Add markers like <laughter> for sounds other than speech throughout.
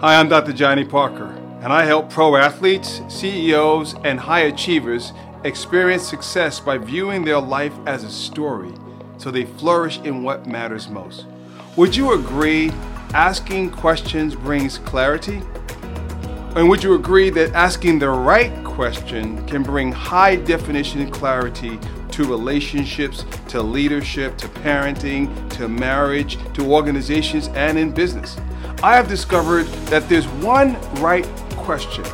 Hi, I'm Dr. Johnny Parker, and I help pro athletes, CEOs, and high achievers experience success by viewing their life as a story so they flourish in what matters most. Would you agree asking questions brings clarity? And would you agree that asking the right question can bring high definition clarity to relationships, to leadership, to parenting, to marriage, to organizations, and in business? I have discovered that there's one right question,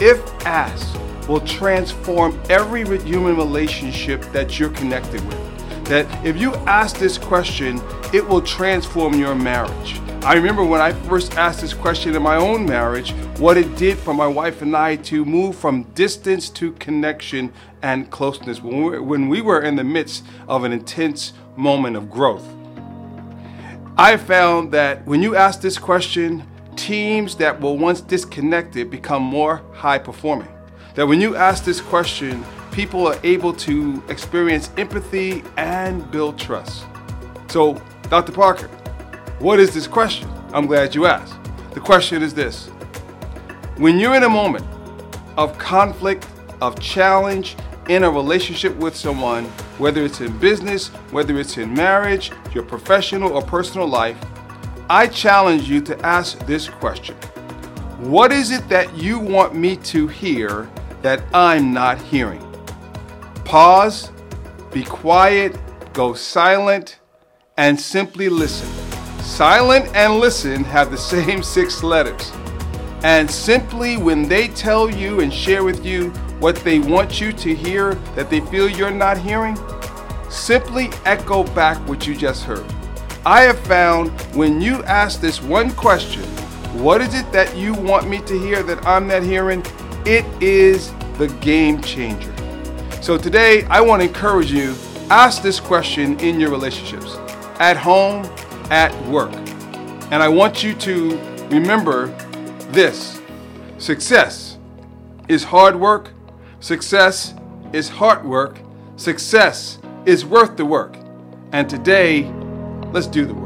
if asked, will transform every human relationship that you're connected with. That if you ask this question, it will transform your marriage. I remember when I first asked this question in my own marriage, what it did for my wife and I to move from distance to connection and closeness when we were, when we were in the midst of an intense moment of growth. I found that when you ask this question, teams that were once disconnected become more high performing. That when you ask this question, people are able to experience empathy and build trust. So, Dr. Parker, what is this question? I'm glad you asked. The question is this When you're in a moment of conflict, of challenge, in a relationship with someone, whether it's in business, whether it's in marriage, your professional or personal life, I challenge you to ask this question What is it that you want me to hear that I'm not hearing? Pause, be quiet, go silent, and simply listen. Silent and listen have the same <laughs> six letters. And simply when they tell you and share with you what they want you to hear that they feel you're not hearing, simply echo back what you just heard. I have found when you ask this one question, what is it that you want me to hear that I'm not hearing? It is the game changer. So today, I want to encourage you ask this question in your relationships, at home, at work. And I want you to remember this success is hard work, success is hard work, success is worth the work. And today, let's do the work.